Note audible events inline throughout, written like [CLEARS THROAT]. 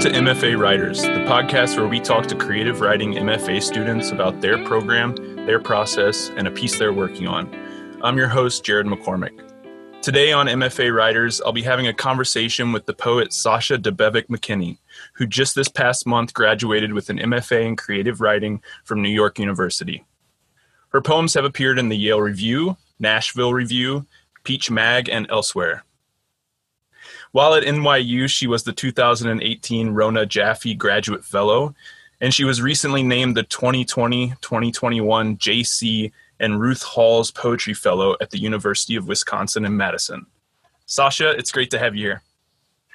to MFA Writers, the podcast where we talk to creative writing MFA students about their program, their process, and a piece they're working on. I'm your host, Jared McCormick. Today on MFA Writers, I'll be having a conversation with the poet Sasha Debevec McKenna, who just this past month graduated with an MFA in creative writing from New York University. Her poems have appeared in the Yale Review, Nashville Review, Peach Mag, and elsewhere. While at NYU, she was the 2018 Rona Jaffe Graduate Fellow, and she was recently named the 2020 2021 J.C. and Ruth Halls Poetry Fellow at the University of Wisconsin in Madison. Sasha, it's great to have you here.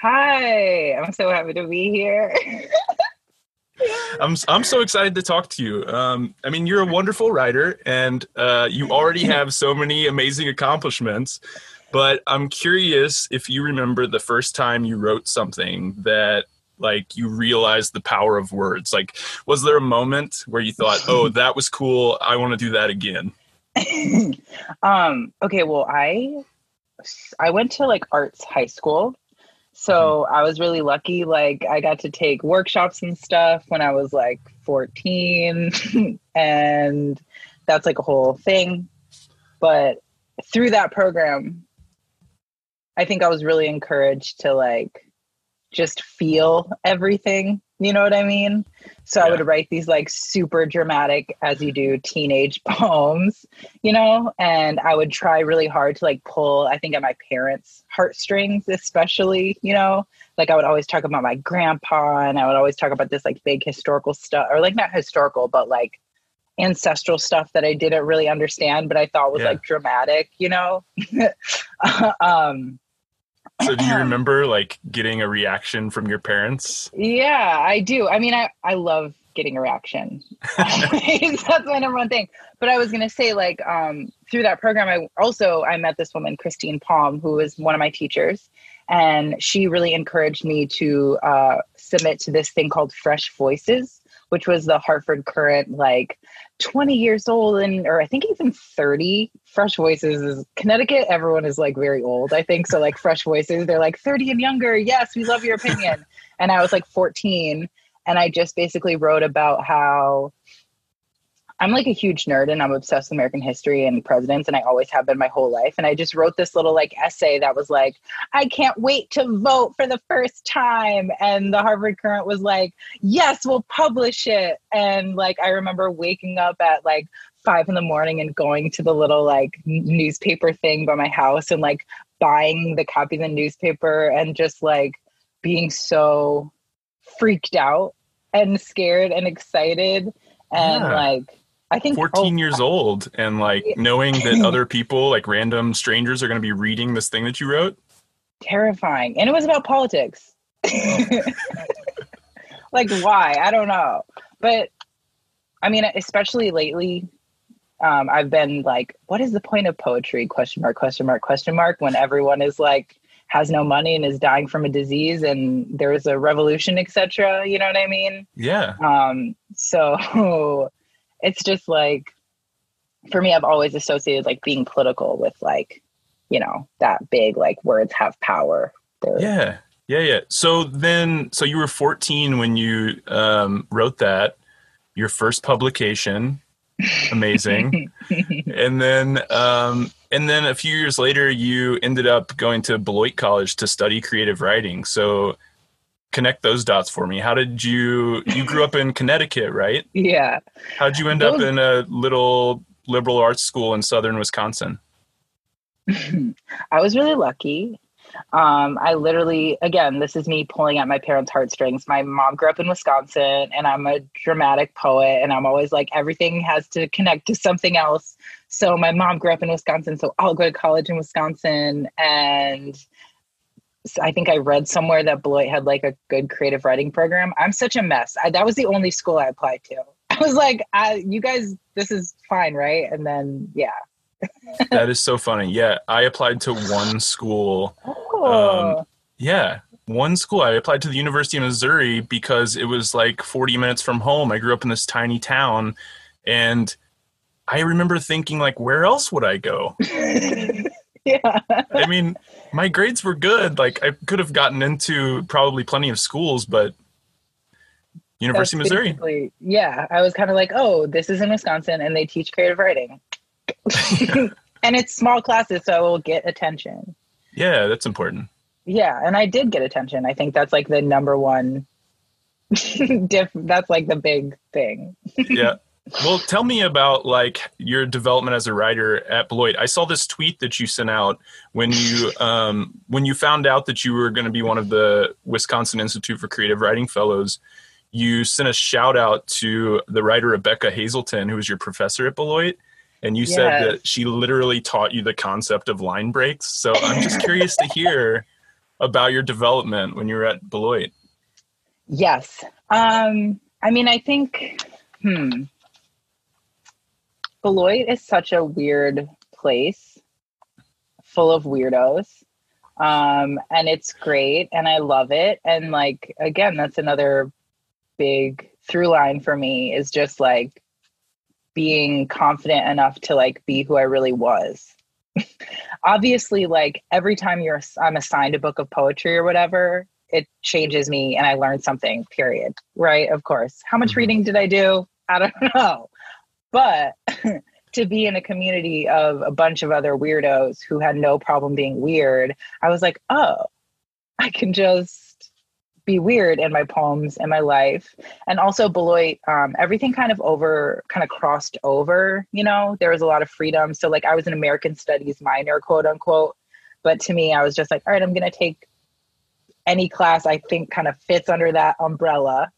Hi, I'm so happy to be here. I'm I'm so excited to talk to you. Um, I mean, you're a wonderful writer, and uh, you already [LAUGHS] have so many amazing accomplishments. But I'm curious if you remember the first time you wrote something that like you realized the power of words. Like was there a moment where you thought, [LAUGHS] "Oh, that was cool. I want to do that again." [LAUGHS] um okay, well, I I went to like arts high school. So mm-hmm. I was really lucky like I got to take workshops and stuff when I was like 14 [LAUGHS] and that's like a whole thing. But through that program, I think I was really encouraged to like just feel everything. You know what I mean? So yeah. I would write these like super dramatic, as you do, teenage [LAUGHS] poems, you know, and I would try really hard to like pull, I think, at my parents' heartstrings, especially, you know, like I would always talk about my grandpa and I would always talk about this like big historical stuff, or like not historical, but like ancestral stuff that I didn't really understand, but I thought was yeah. like dramatic, you know? [LAUGHS] um, so do you [CLEARS THROAT] remember like getting a reaction from your parents? Yeah, I do. I mean, I, I love getting a reaction. [LAUGHS] That's my number one thing. But I was gonna say, like, um, through that program, I also I met this woman, Christine Palm, who was one of my teachers, and she really encouraged me to uh, submit to this thing called Fresh Voices, which was the Hartford Courant like 20 years old and or I think even 30 fresh voices is Connecticut everyone is like very old I think. So like fresh voices they're like 30 and younger. Yes we love your opinion. And I was like 14 and I just basically wrote about how I'm like a huge nerd and I'm obsessed with American history and presidents, and I always have been my whole life. And I just wrote this little like essay that was like, I can't wait to vote for the first time. And the Hartford Courant was like, yes, we'll publish it. And like, I remember waking up at like five in the morning and going to the little like newspaper thing by my house and like buying the copy of the newspaper and just like being so freaked out and scared and excited and yeah. like I think 14 oh, years old and like knowing that [LAUGHS] other people, like random strangers, are going to be reading this thing that you wrote. Terrifying. And it was about politics. [LAUGHS] like, why? I don't know. But I mean, especially lately, um, I've been like, what is the point of poetry? Question mark, question mark, question mark, when everyone is like, has no money and is dying from a disease and there's a revolution, etc. You know what I mean? Yeah. Um, so [LAUGHS] it's just like for me i've always associated like being political with like you know that big like words have power. They're, yeah. Yeah yeah. So then so you were 14 when you um, wrote that your first publication. [LAUGHS] Amazing. And then um, and then a few years later you ended up going to beloit college to study creative writing. So connect those dots for me. How did you you grew up in Connecticut, right? [LAUGHS] Yeah. How did you end up in a little liberal arts school in southern Wisconsin? [LAUGHS] I was really lucky. Um, I literally, again, this is me pulling at my parents' heartstrings. My mom grew up in Wisconsin, and I'm a dramatic poet, and I'm always like, everything has to connect to something else. So my mom grew up in Wisconsin, so I'll go to college in Wisconsin, and I think I read somewhere that Beloit had like a good creative writing program. I'm such a mess. I, that was the only school I applied to. [LAUGHS] I was like, I, you guys, this is fine, right? And then, yeah. [LAUGHS] that is so funny. Yeah, I applied to one school. Oh. Um, yeah, one school. I applied to the University of Missouri because it was like 40 minutes from home. I grew up in this tiny town, and I remember thinking, like, where else would I go? [LAUGHS] yeah. I mean, my grades were good. Like I could have gotten into probably plenty of schools, but University of Missouri. Yeah, I was kind of like, oh, this is in Wisconsin, and they teach creative writing, [LAUGHS] and it's small classes, so I will get attention. Yeah, that's important. Yeah, and I did get attention. I think that's like the number one. [LAUGHS] diff- that's like the big thing. yeah. Well, tell me about like your development as a writer at Beloit. I saw this tweet that you sent out when you um, when you found out that you were going to be one of the Wisconsin Institute for Creative Writing Fellows. You sent a shout out to the writer Rebecca Hazelton, who was your professor at Beloit, and you yes. said that she literally taught you the concept of line breaks. So I'm just curious to hear about your development when you were at Beloit. Yes, um, I mean, I think. Hmm Beloit is such a weird place full of weirdos. Um, and it's great and I love it. And like again, that's another big through line for me is just like being confident enough to like be who I really was. [LAUGHS] Obviously, like every time you're I'm assigned a book of poetry or whatever, it changes me and I learn something, period. Right? Of course. How much mm-hmm. reading did I do? I don't [LAUGHS] know. But [LAUGHS] to be in a community of a bunch of other weirdos who had no problem being weird, I was like, oh, I can just be weird in my poems and my life. And also Beloit, um, everything kind of over, kind of crossed over, you know, there was a lot of freedom. So like I was an American studies minor, quote unquote. But to me, I was just like, all right, I'm going to take any class I think kind of fits under that umbrella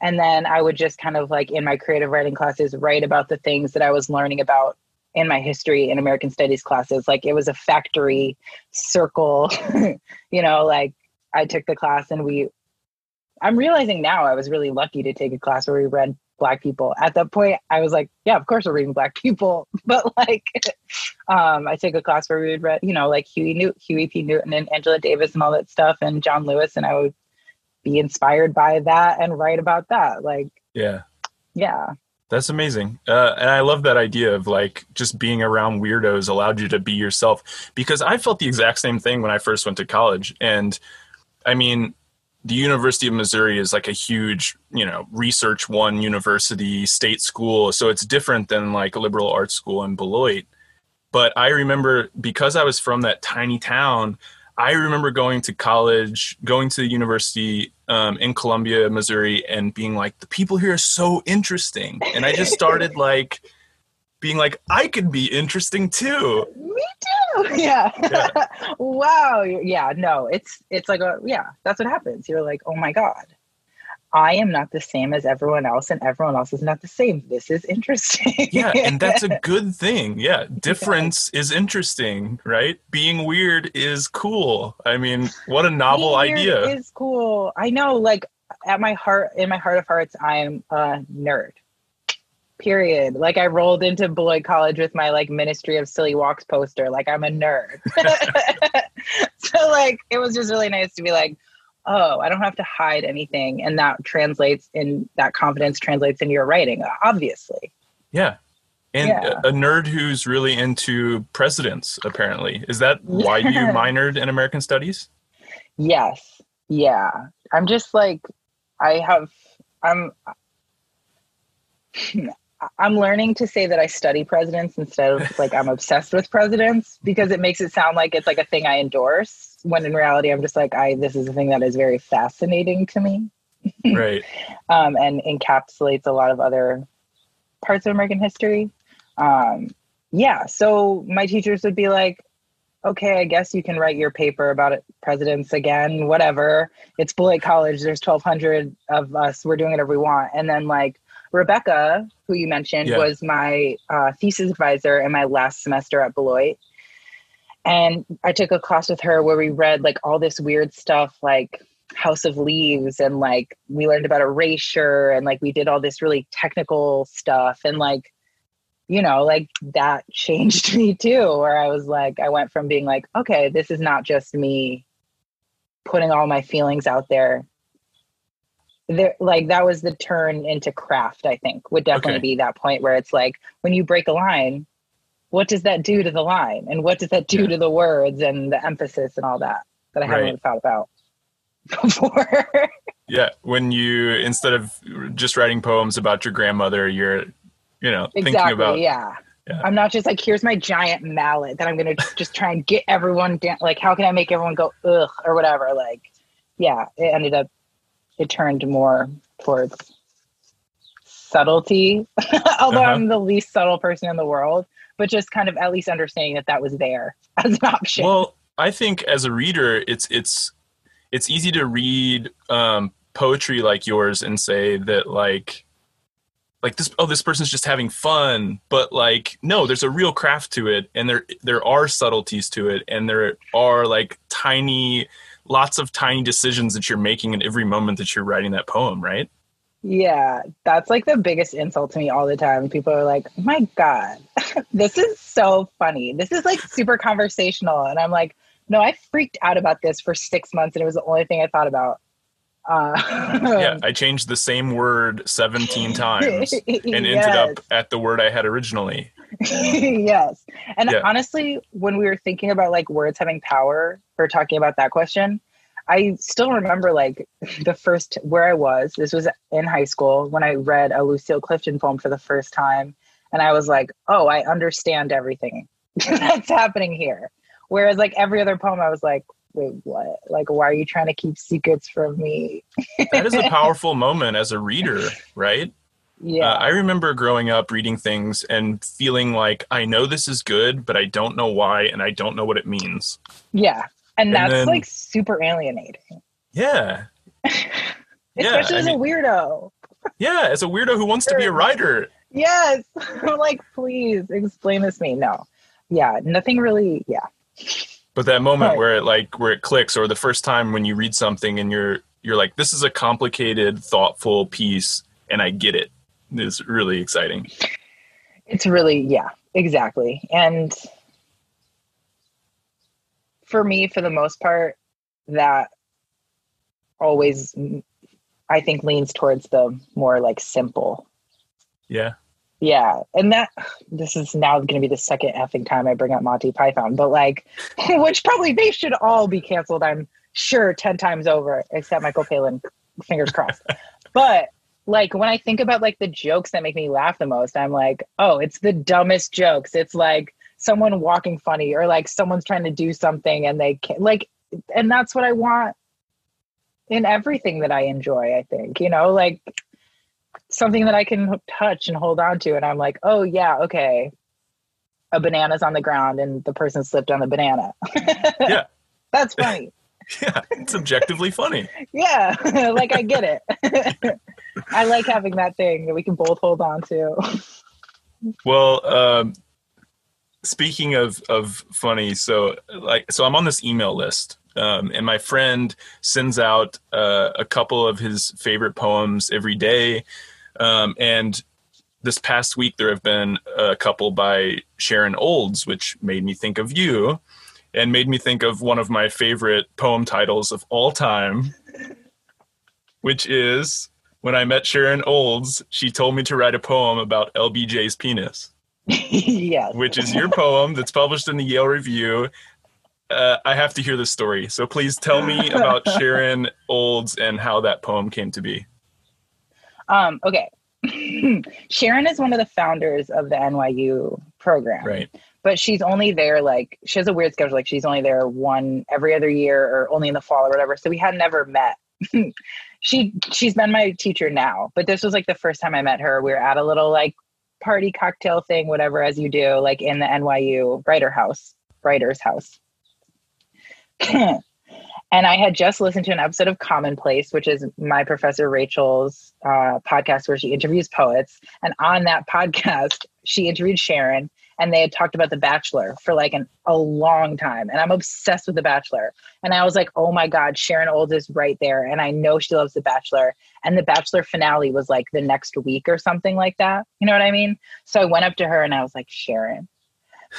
and then I would just kind of like in my creative writing classes write about the things that I was learning about in my history in American studies classes. Like it was a factory circle, [LAUGHS] you know, like I took the class and we, I'm realizing now I was really lucky to take a class where we read black people. At that point, I was like, yeah, of course we're reading black people. [LAUGHS] But like, um, I took a class where we would read, you know, like Huey, Huey P. Newton and Angela Davis and all that stuff and John Lewis. And I would be inspired by that and write about that. Like, yeah, yeah. That's amazing. Uh, and I love that idea of like just being around weirdos allowed you to be yourself because I felt the exact same thing when I first went to college. And I mean, the University of Missouri is like a huge, you know, research one university, state school. So it's different than like a liberal arts school in Beloit. But I remember because I was from that tiny town, I remember going to college, going to the university um, in Columbia, Missouri, and being like, the people here are so interesting. And I just started [LAUGHS] like being like, I could be interesting too. Me too. [LAUGHS] Yeah. yeah. [LAUGHS] wow. Yeah. No, it's it's like a yeah. That's what happens. You're like, oh my god. I am not the same as everyone else, and everyone else is not the same. This is interesting. yeah, and [LAUGHS] that's a good thing. Yeah, difference yeah. is interesting, right? Being weird is cool. I mean, what a novel Being idea! Is cool. I know. Like at my heart, in my heart of hearts, I am a nerd. Period. Like I rolled into Beloit College with my like Ministry of Silly Walks poster. Like I'm a nerd. [LAUGHS] [LAUGHS] so like it was just really nice to be like oh, I don't have to hide anything. And that translates in that confidence translates into your writing, obviously. Yeah. And yeah. a nerd who's really into presidents, apparently. Is that why you [LAUGHS] minored in American studies? Yes. Yeah. I'm just like, I have, I'm, [CLEARS THROAT] I'm learning to say that I study presidents instead of like I'm obsessed with presidents because it makes it sound like it's like a thing I endorse when in reality I'm just like I this is a thing that is very fascinating to me. [LAUGHS] Right. um, and encapsulates a lot of other parts of American history. Um, yeah, so my teachers would be like, okay, I guess you can write your paper about it, presidents again, whatever. It's Beloit College. There's 1,200 of us. We're doing whatever we want. And then like Rebecca, who you mentioned, yeah. was my uh, thesis advisor in my last semester at Beloit. And I took a class with her where we read like all this weird stuff like House of Leaves and like we learned about erasure and like we did all this really technical stuff and like you know like that [LAUGHS] changed me too where I was like I went from being like okay this is not just me putting all my feelings out there there like that was the turn into craft i think would definitely okay. be that point where it's like when you break a line what does that do to the line and what does that do yeah. to the words and the emphasis and all that that i right. haven't thought about [LAUGHS] before Yeah, when you instead of just writing poems about your grandmother, you're, you know, exactly, thinking about yeah. Yeah. I'm not just like, here's my giant mallet that I'm gonna [LAUGHS] just try and get everyone down. Like, how can I make everyone go ugh or whatever? Like, yeah, it ended up, it turned more towards subtlety, [LAUGHS] although Uh-huh. I'm the least subtle person in the world, but just kind of at least understanding that that was there [LAUGHS] as an option. Well, I think as a reader, it's it's it's easy to read um, poetry like yours and say that like like this oh this person's just having fun but like no there's a real craft to it and there there are subtleties to it and there are like tiny lots of tiny decisions that you're making in every moment that you're writing that poem right Yeah, that's like the biggest insult to me all the time. People are like, oh "My God, [LAUGHS] this is so funny. This is like super conversational," and I'm like, "No, I freaked out about this for six months, and it was the only thing I thought about." Uh, yeah [LAUGHS] i changed the same word 17 times [LAUGHS] and ended up at the word i had originally yes. And Yeah. honestly, when we were thinking about like words having power or talking about that question, I still remember like [LAUGHS] the first where I was. This was in high school when I read a Lucille Clifton poem for the first time. And I was like, oh, I understand everything [LAUGHS] that's happening here. Whereas like every other poem, I was like, wait, what? Like, why are you trying to keep secrets from me? that is a [LAUGHS] powerful moment as a reader right Yeah. Uh, I remember growing up reading things and feeling like I know this is good, but I don't know why and I don't know what it means. yeah. And And that's then- like super alienating. Yeah. [LAUGHS] Yeah, Especially I as mean- a weirdo. Yeah. As a weirdo who wants to be a writer. Yes. [LAUGHS] I'm like, please explain this to me. No. Yeah. Nothing really. Yeah. But that moment Right. where it like where it clicks or the first time when you read something and you're you're like, this is a complicated, thoughtful piece and I get it. it is really exciting. It's really, yeah, exactly. And for me, for the most part, that always, I think, leans towards the more like simple. Yeah. Yeah. And that, this is now going to be the second effing time I bring up Monty Python, but like, [LAUGHS] which probably they should all be canceled, I'm sure, 10 times over, except Michael Palin, fingers crossed. but like when I think about like the jokes that make me laugh the most, I'm like, oh, it's the dumbest jokes. It's like someone walking funny or like someone's trying to do something and they can't like, and that's what I want in everything that I enjoy, I think, you know, like something that I can touch and hold on to. And I'm like, oh, yeah, okay. A banana's on the ground and the person slipped on the banana. Yeah. [LAUGHS] That's funny. [LAUGHS] Yeah. It's objectively funny. [LAUGHS] Yeah. like I get it. I like having that thing that we can both hold on to. Well, um, speaking of of funny, so like so I'm on this email list, um, and my friend sends out uh, a couple of his favorite poems every day, um, and this past week there have been a couple by Sharon Olds, which made me think of you, and made me think of one of my favorite poem titles of all time, [LAUGHS] which is. When I met Sharon Olds, she told me to write a poem about LBJ's penis yes. which is your poem that's published in the Yale Review. Uh, I have to hear this story. So please tell me about [LAUGHS] Sharon Olds and how that poem came to be. Um, okay. [CLEARS THROAT] Sharon is one of the founders of the NYU program. Right. But she's only there like she has a weird schedule. Like she's only there one every other year or only in the fall or whatever. So we had never met. [LAUGHS] she she's been my teacher now, but this was like the first time I met her. We were at a little like party cocktail thing, whatever as you do, like in the NYU writer house, writer's house. [CLEARS THROAT] and I had just listened to an episode of Commonplace, which is my professor Rachel's uh, podcast where she interviews poets. And on that [LAUGHS] podcast, she interviewed Sharon, and they had talked about The Bachelor for like an, a long time. And I'm obsessed with The Bachelor. And I was like, oh my God, Sharon Olds is right there. And I know she loves The Bachelor. And The Bachelor finale was like the next week or something like that. You know what I mean? So I went up to her and I was like, Sharon,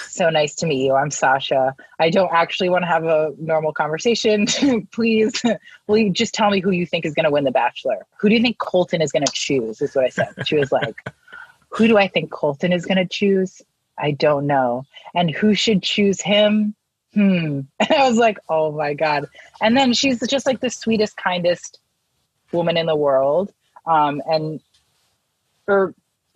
so nice to meet you. I'm Sasha. I don't actually want to have a normal conversation. [LAUGHS] Please, will you just tell me who you think is going to win The Bachelor? Who do you think Colton is going to choose? Is what I said. She was like, Who do I think Colton is going to choose? I don't know. And who should choose him? Hmm. [LAUGHS] And I was like, Oh my God. And then she's just like the sweetest, kindest woman in the world. Um, and or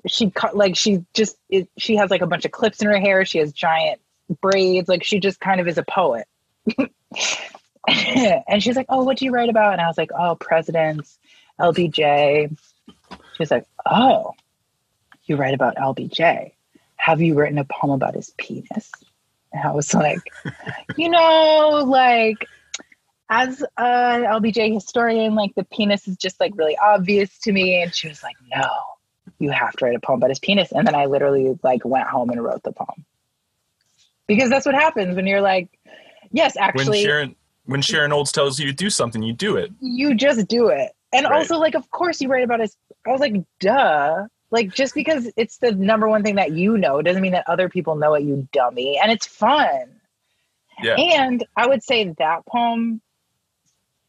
she cut like she just it, she has like a bunch of clips in her hair. She has giant braids. Like she just kind of is a poet. [LAUGHS] and she's like, "Oh, what do you write about?" And I was like, "Oh, presidents, LBJ." She was like, "Oh, you write about LBJ. Have you written a poem about his penis?" And I was like, "You know, like as an LBJ historian, like the penis is just like really obvious to me." And she was like, "No, you have to write a poem about his penis." And then I literally like went home and wrote the poem because that's what happens when you're like, "Yes, actually." When Sharon when Sharon Olds tells you to do something, you do it. You just do it. And Right. also, like, of course, you write about his. I was like, duh. Like, just because it's the number one thing that you know doesn't mean that other people know it, you dummy. And it's fun. Yeah. And I would say that poem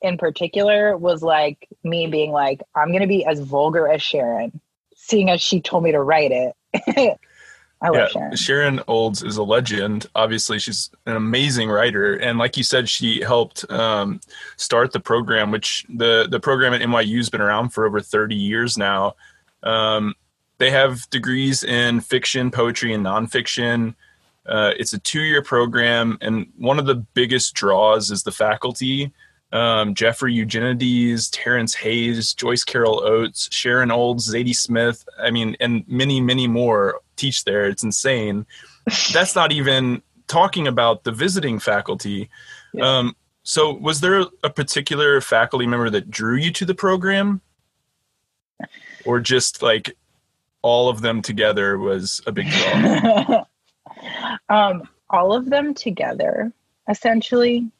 in particular was like me being like, I'm going to be as vulgar as Sharon, seeing as she told me to write it. [LAUGHS] I love yeah, Sharon. Sharon Olds is a legend. Obviously, she's an amazing writer, and like you said, she helped um, start the program. Which the the program at NYU has been around for over thirty years now. Um, they have degrees in fiction, poetry, and nonfiction. Uh, it's a two year program, and one of the biggest draws is the faculty. Um, Jeffrey Eugenides, Terrence Hayes, Joyce Carol Oates, Sharon Olds, Zadie Smith. I mean, and many, many more teach there. It's insane. [LAUGHS] That's not even talking about the visiting faculty. Yeah. Um, so, was there a particular faculty member that drew you to the program, or just like all of them together was a big draw? [LAUGHS] um, all of them together, essentially.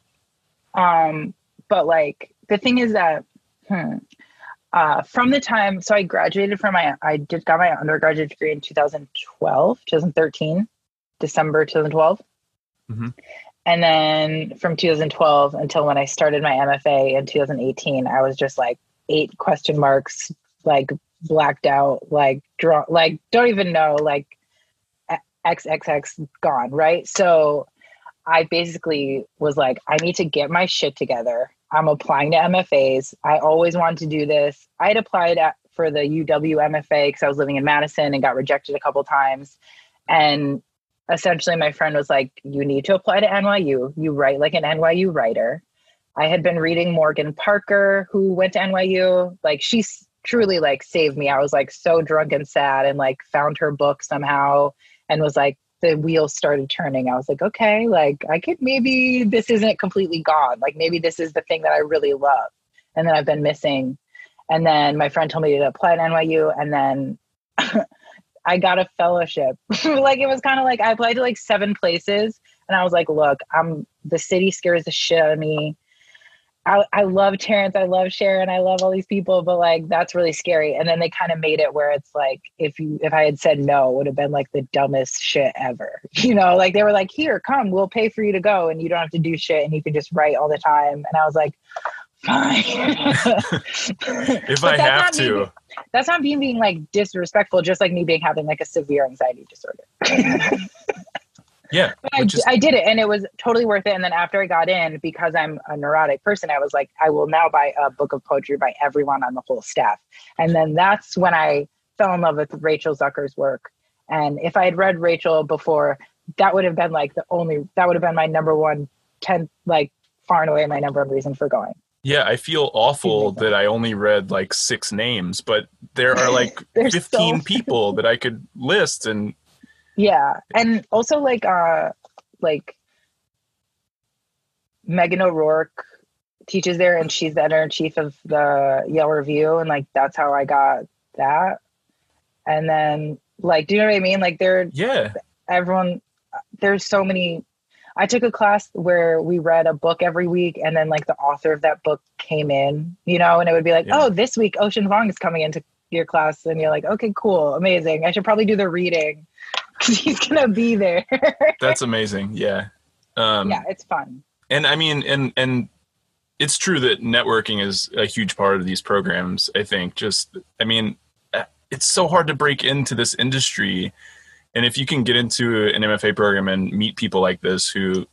Um, but like the thing is that hmm, uh, from the time, so I graduated from my, I did got my undergraduate degree in 2012, 2013, December 2012. Mhm. And then from 2012 until when I started my MFA in 2018, I was just like eight question marks, like blacked out, like draw, like don't even know, like XXX gone, right? So I basically was like, I need to get my shit together. I'm applying to MFAs. I always wanted to do this. I had applied at, for the UW MFA because I was living in Madison and got rejected a couple times. And essentially, my friend was like, You need to apply to NYU. You write like an NYU writer. I had been reading Morgan Parker, who went to NYU. Like, she's truly like saved me. I was like so drunk and sad and like found her book somehow and was like, the wheels started turning. I was like, okay, like I could maybe this isn't completely gone. Like maybe this is the thing that I really love. And then I've been missing. And then my friend told me to apply to NYU. And then [LAUGHS] I got a fellowship. [LAUGHS] like it was kind of like I applied to like seven places. And I was like, look, I'm the city scares the shit out of me. I, I love Terrence, I love Sharon, I love all these people, but like that's really scary. And then they kind of made it where it's like if you if I had said no, it would have been like the dumbest shit ever. [LAUGHS] You know, like they were like, here, come, we'll pay for you to go and you don't have to do shit and you can just write all the time. And I was like, fine. [LAUGHS] if I have not me to, that's not being being like disrespectful, just like me being having like a severe anxiety disorder. [LAUGHS] yeah, [LAUGHS] But I, is I did it and it was totally worth it. And then after I got in, because I'm a neurotic person, I was like, I will now buy a book of poetry by everyone on the whole staff. And then that's when I fell in love with Rachel Zucker's work. And if I had read Rachel before, that would have been like the only, that would have been my number one, 10, like far and away my number one reason for going. Yeah, I feel awful that I only read like six names, but there are like [LAUGHS] 15 so- people that I could list and Yeah, and also like uh like Meghan O'Rourke teaches there, and she's the editor in chief of the Yale Review, and like that's how I got that. And then like, do you know what I mean? Like, there, yeah, everyone, there's so many. I took a class where we read a book every week, and then like the author of that book came in, you know, and it would be like, Yeah. oh, this week Ocean Vuong is coming into your class, and you're like, okay, cool, amazing. I should probably do the reading because [LAUGHS] he's gonna be there. [LAUGHS] that's amazing. Yeah. Um yeah, it's fun. and I mean and and it's true that networking is a huge part of these programs, I think. Just I mean, uh, it's so hard to break into this industry and if you can get into an MFA program and meet people like this who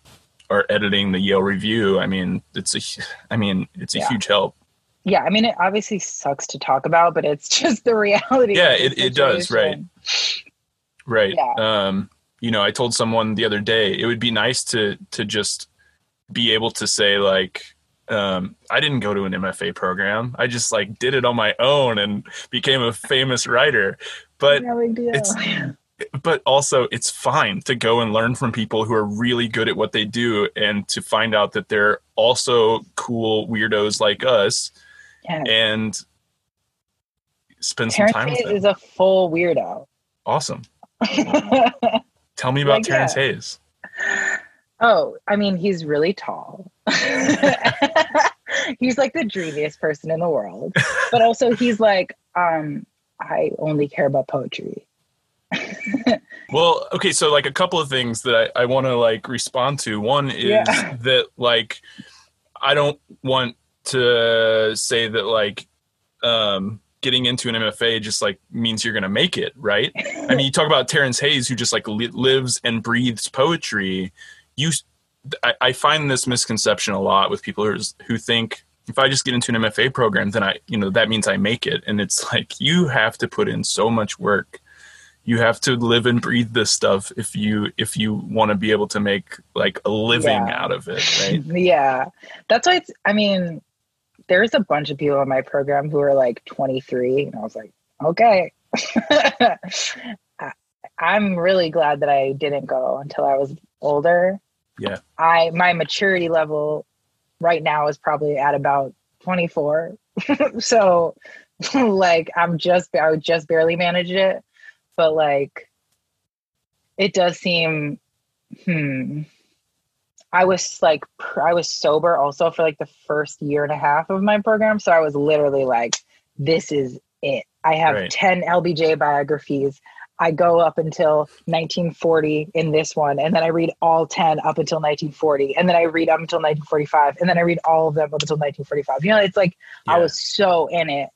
are editing the Yale Review, I mean, it's a, [LAUGHS] I mean, it's a Yeah. huge help. yeah, I mean, it obviously sucks to talk about, but it's just the reality. Yeah, it, it does, right? Right. Yeah. Um, you know, I told someone the other day it would be nice to to just be able to say like, um, I didn't go to an MFA program. I just like did it on my own and became a famous writer. But no it's but also it's fine to go and learn from people who are really good at what they do and to find out that they're also cool weirdos like us Yeah. and spend some time with them. is a full weirdo. awesome. [LAUGHS] Tell me about Like, Terrence yeah. Hayes. oh, I mean, he's really tall. [LAUGHS] he's like the dreamiest person in the world. But also he's like, um, I only care about poetry. [LAUGHS] Well, okay, so like a couple of things that I, I want to like respond to. One is Yeah. that like I don't want to say that like um getting into an MFA just like means you're going to make it, right? [LAUGHS] I mean, you talk about Terrence Hayes who just like li- lives and breathes poetry. You I find this misconception a lot with people who, who think if I just get into an MFA program, then I, you know, that means I make it. And it's [LAUGHS] like you have to put in so much work. You have to live and breathe this stuff if you if you want to be able to make like a living Yeah. out of it, right? [LAUGHS] yeah. That's why it's, I mean, there's a bunch of people in my program who are like 23. And I was like, okay. [LAUGHS] I- I'm really glad that I didn't go until I was older. Yeah. I, my maturity level right now is probably at about 24. [LAUGHS] so [LAUGHS] like I'm just, I just barely managed it. But like, it does seem, hmm, I was like, I was sober also for like the first year and a half of my program. So I was literally like, this is it. I have Right. 10 LBJ biographies. I go up until 1940 in this one, and then I read all 10 up until 1940, and then I read up until 1945, and then I read all of them up until 1945. You know, it's like I was so in it.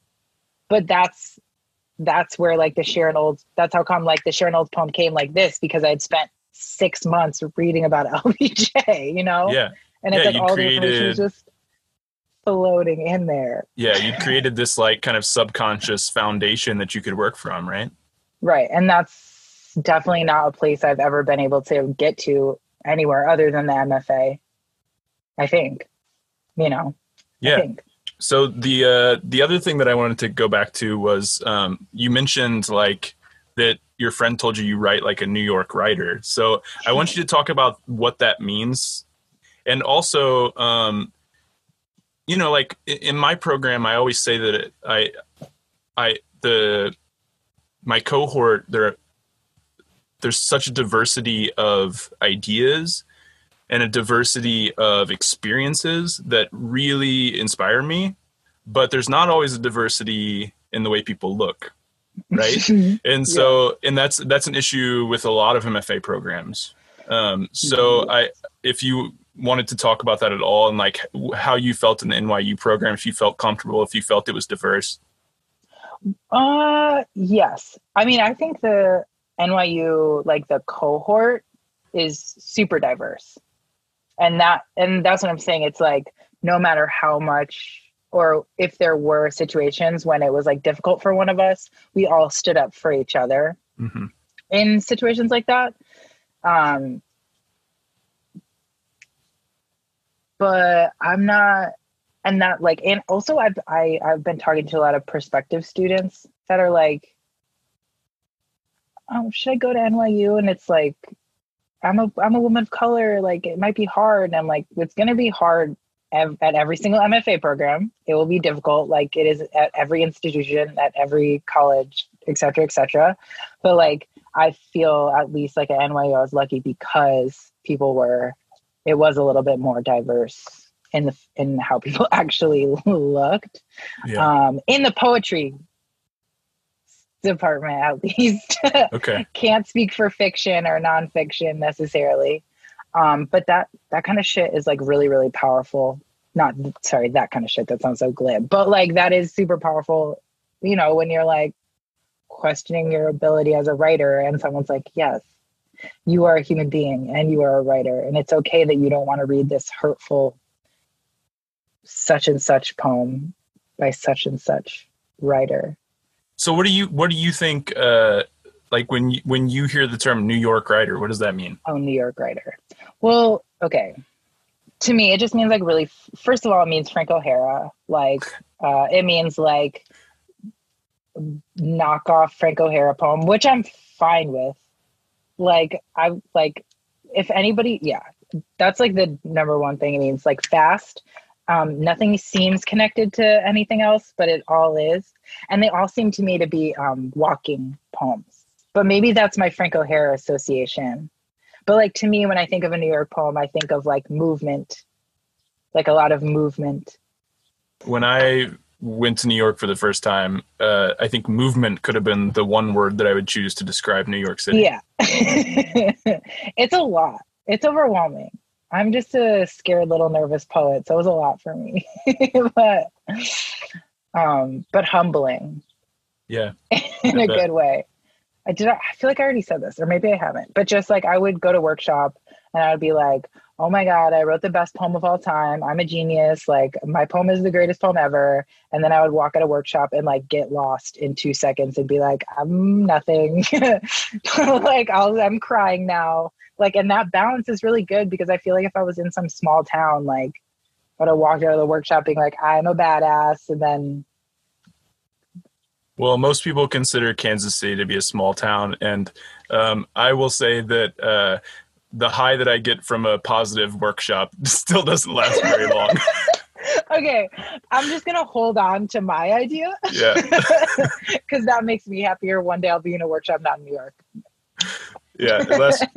But that's that's where like the Sharon Olds, that's how come like the Sharon Olds poem came like this, because I had spent six months reading about [LAUGHS] LBJ, you know? Yeah. And it's Yeah, like all the information is just floating in there. Yeah, you created this like kind of subconscious foundation that you could work from, right? Right. And that's definitely not a place I've ever been able to get to anywhere other than the MFA. I think. You know. I Yeah. think. So the uh, the other thing that I wanted to go back to was um, you mentioned like that your friend told you you write like a New York writer. So I want you to talk about what that means, and also, um, you know, like in my program, I always say that I, I the my cohort there there's such a diversity of ideas and a diversity of experiences that really inspire me. But there's not always a diversity in the way people look right [LAUGHS] and so and that's that's an issue with a lot of mfa programs um, so i if you wanted to talk about that at all and like how you felt in the nyu program if you felt comfortable if you felt it was diverse Uh yes. I mean, I think the NYU like the cohort is super diverse. And that and that's what I'm saying. It's like no matter how much or if there were situations when it was like difficult for one of us, we all stood up for each other. Hmm in situations like that. Um but I'm not and that like and also I've I, I've been talking to a lot of prospective students that are like oh should I go to NYU and it's like I'm a I'm a woman of color like it might be hard. And I'm like it's gonna be hard at every single MFA program it will be difficult like it is at every institution at every college et cetera et cetera. But like I feel at least like at NYU I was lucky because people were it was a little bit more diverse in the in how people [LAUGHS] actually looked. Yeah. Um in the poetry department at [LAUGHS] least. Okay. Can't speak for fiction or nonfiction necessarily um but that that kind of shit is like really really powerful not sorry that kind of shit that sounds so glib but like that is super powerful you know when you're like questioning your ability as a writer and someone's like yes you are a human being and you are a writer and it's okay that you don't want to read this hurtful such and such poem by such and such writer. So what do you what do you think uh like when you, when you hear the term New York writer, what does that mean? Oh, New York writer. Well, okay. To me, it just means like really. First of all, it means Frank O'Hara. Like, uh, it means like knock off Frank O'Hara poem, which I'm fine with. Like, I like if anybody, yeah, that's like the number one thing. It means like fast. Um, nothing seems connected to anything else, but it all is. And they all seem to me to be um, walking poems. But maybe that's my Frank O'Hara association. But like to me, when I think of a New York poem, I think of like movement, like a lot of movement. When I went to New York for the first time, uh, I think movement could have been the one word that I would choose to describe New York City. Yeah. [LAUGHS] it's a lot. It's overwhelming. I'm just a scared little nervous poet, so it was a lot for me. [LAUGHS] but um but humbling. Yeah. [LAUGHS] in a good way. I did I feel like I already said this or maybe I haven't. But just like I would go to workshop and I would be like, "Oh my god, I wrote the best poem of all time. I'm a genius. Like my poem is the greatest poem ever." And then I would walk at a workshop and like get lost in 2 seconds and be like, "I'm nothing." [LAUGHS] like I'll, I'm crying now like and that balance is really good because i feel like if i was in some small town like i would have walked out of the workshop being like i'm a badass and then well most people consider kansas city to be a small town and um, i will say that uh, the high that i get from a positive workshop [LAUGHS] still doesn't last very long [LAUGHS] okay i'm just gonna hold on to my idea yeah [LAUGHS] because that makes me happier one day i'll be in a workshop not in new york yeah,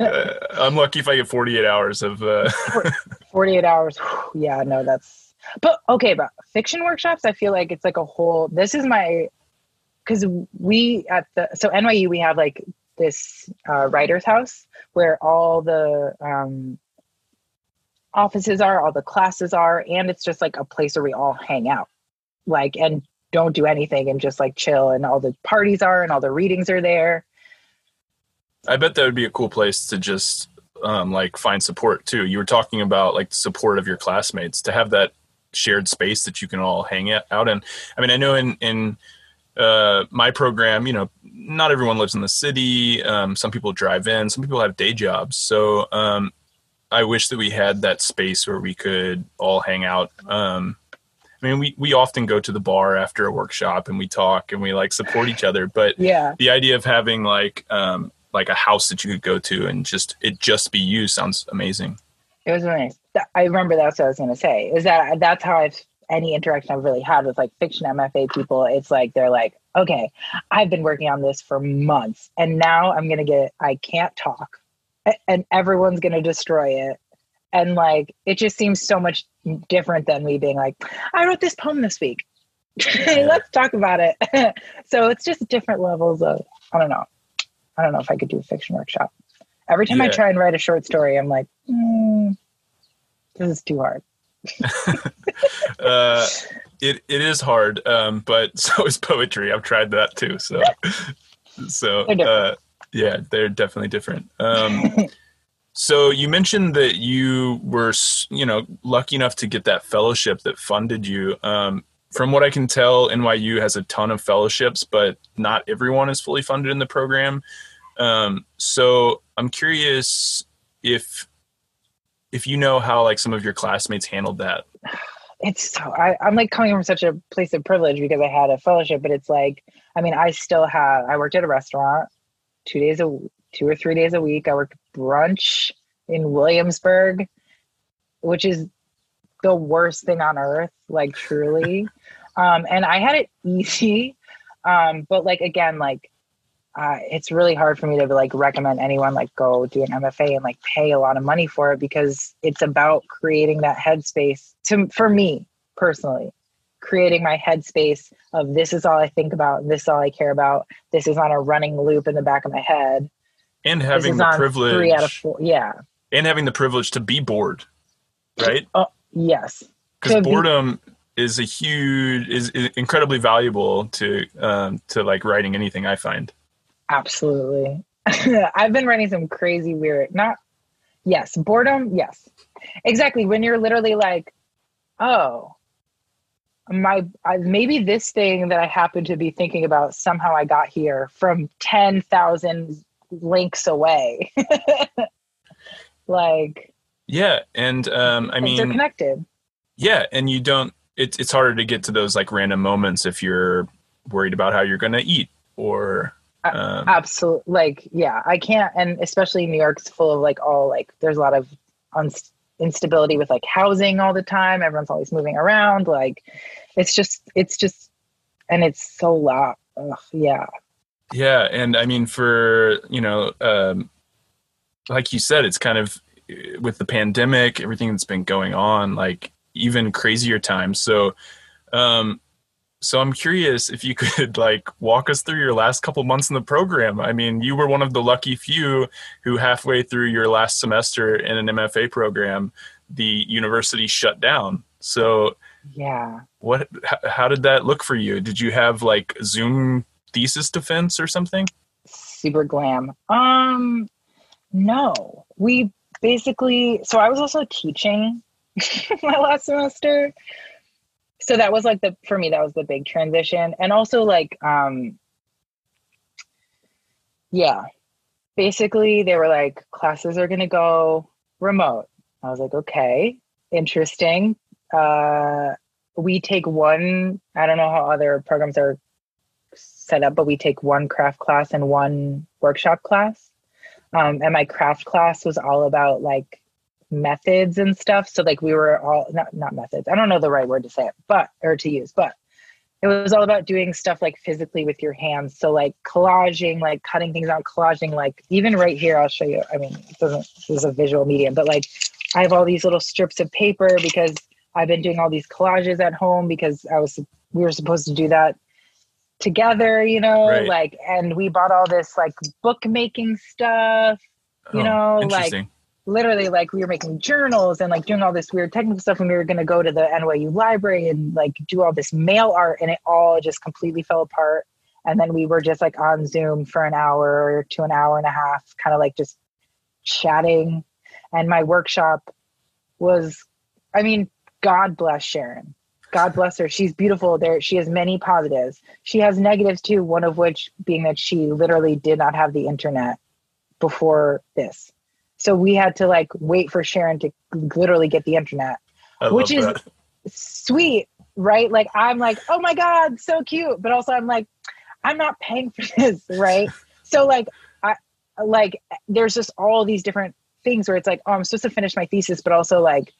uh, I'm lucky if I get 48 hours of. Uh... 48 hours. Yeah, no, that's. But okay, but fiction workshops, I feel like it's like a whole. This is my. Because we at the. So NYU, we have like this uh, writer's house where all the um, offices are, all the classes are, and it's just like a place where we all hang out. Like, and don't do anything and just like chill, and all the parties are, and all the readings are there I bet that would be a cool place to just um, like find support too. You were talking about like the support of your classmates to have that shared space that you can all hang out in. I mean, I know in in uh, my program, you know, not everyone lives in the city. Um, some people drive in. Some people have day jobs. So um, I wish that we had that space where we could all hang out. Um, I mean, we, we often go to the bar after a workshop and we talk and we like support each other. But yeah, the idea of having like um, like a house that you could go to and just it just be you sounds amazing. It was nice. I remember that's what I was going to say. Is that that's how I've any interaction I've really had with like fiction MFA people. It's like they're like, okay, I've been working on this for months, and now I'm gonna get I can't talk, and everyone's gonna destroy it, and like it just seems so much different than me being like, I wrote this poem this week. [LAUGHS] Let's talk about it. [LAUGHS] so it's just different levels of I don't know. I don't know if I could do a fiction workshop. Every time yeah. I try and write a short story, I'm like, mm, this is too hard. [LAUGHS] uh, it it is hard, um, but [LAUGHS] so is poetry. I've tried that too. So so uh, yeah, they're definitely different. Um, so you mentioned that you were you know lucky enough to get that fellowship that funded you. Um, from what I can tell, NYU has a ton of fellowships, but not everyone is fully funded in the program. Um, so I'm curious if if you know how like some of your classmates handled that. It's so I, I'm like coming from such a place of privilege because I had a fellowship, but it's like I mean I still have I worked at a restaurant two days a two or three days a week. I worked brunch in Williamsburg, which is the worst thing on earth, like truly. [LAUGHS] um, and I had it easy. Um, but like again, like uh, it's really hard for me to like recommend anyone like go do an MFA and like pay a lot of money for it because it's about creating that headspace to for me personally creating my headspace of this is all I think about, this is all I care about, this is on a running loop in the back of my head. And having the privilege three out of four, yeah. And having the privilege to be bored. Right? Oh, Yes. Because boredom be- is a huge is, is, incredibly valuable to um to like writing anything I find. Absolutely. [LAUGHS] I've been running some crazy weird not yes, boredom, yes. Exactly. When you're literally like, oh, my I, maybe this thing that I happen to be thinking about somehow I got here from 10,000 links away. [LAUGHS] like yeah, and um I mean they're connected. Yeah, and you don't it's it's harder to get to those like random moments if you're worried about how you're going to eat or um, absolutely like yeah i can't and especially new york's full of like all like there's a lot of un- instability with like housing all the time. Everyone's always moving around like it's just it's just and it's so loud. Ugh, yeah. Yeah and i mean for you know um like you said it's kind of with the pandemic everything that's been going on like even crazier times. So um so I'm curious if you [LAUGHS] could like walk us through your last couple months in the program. I mean, you were one of the lucky few who halfway through your last semester in an MFA program, the university shut down. So yeah. What how did that look for you? Did you have like Zoom thesis defense or something? Super glam. Um no. We basically so I was also teaching [LAUGHS] my last semester so that was like the for me that was the big transition. And also like um yeah. Basically they were like classes are going to go remote. I was like okay interesting. Uh we take one i don't know how other programs are set up but we take one craft class and one workshop class. Um, and my craft class was all about like methods and stuff. So like we were all not not methods. I don't know the right word to say it, but or to use, but it was all about doing stuff like physically with your hands. So like collaging, like cutting things out, collaging, like even right here, I'll show you. I mean, it doesn't this is a visual medium, but like I have all these little strips of paper because I've been doing all these collages at home because I was we were supposed to do that together, you know, right. like and we bought all this like bookmaking stuff, you oh, know, like literally like we were making journals and like doing all this weird technical stuff and we were going to go to the NYU library and like do all this mail art and it all just completely fell apart and then we were just like on Zoom for an hour to an hour and a half kind of like just chatting and my workshop was I mean god bless Sharon God bless her. She's beautiful. There, she has many positives. She has negatives too. One of which being that she literally did not have the internet before this. So we had to like wait for Sharon to literally get the internet, which is that. sweet, right? Like I'm like, oh my God, so cute. But also I'm like, I'm not paying for this, right? [LAUGHS] so like I like there's just all these different things where it's like, oh, I'm supposed to finish my thesis, but also like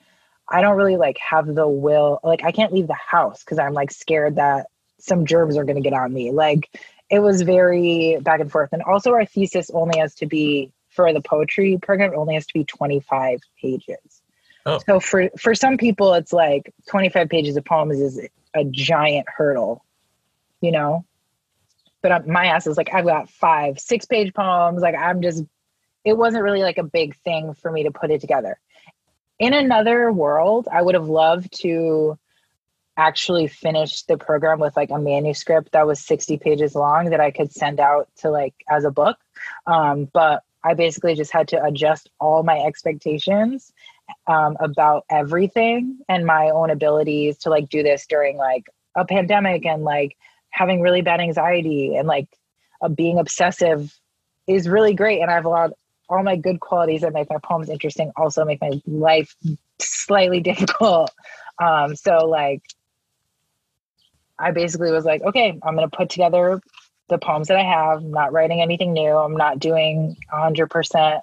I don't really like have the will, like I can't leave the house because I'm like scared that some germs are gonna get on me. Like it was very back and forth. And also our thesis only has to be for the poetry program, it only has to be 25 pages. Oh. So for for some people, it's like 25 pages of poems is a giant hurdle, you know. But my ass is like I've got five, six page poems. Like I'm just, it wasn't really like a big thing for me to put it together. In another world, I would have loved to actually finish the program with like a manuscript that was 60 pages long that I could send out to like as a book. Um, but I basically just had to adjust all my expectations um, about everything and my own abilities to like do this during like a pandemic and like having really bad anxiety and like uh, being obsessive is really great. And I've allowed all my good qualities that make my poems interesting also make my life slightly [LAUGHS] difficult. Um, so like, I basically was like, okay, I'm to put together the poems that I have. I'm not writing anything new. I'm not doing 100%.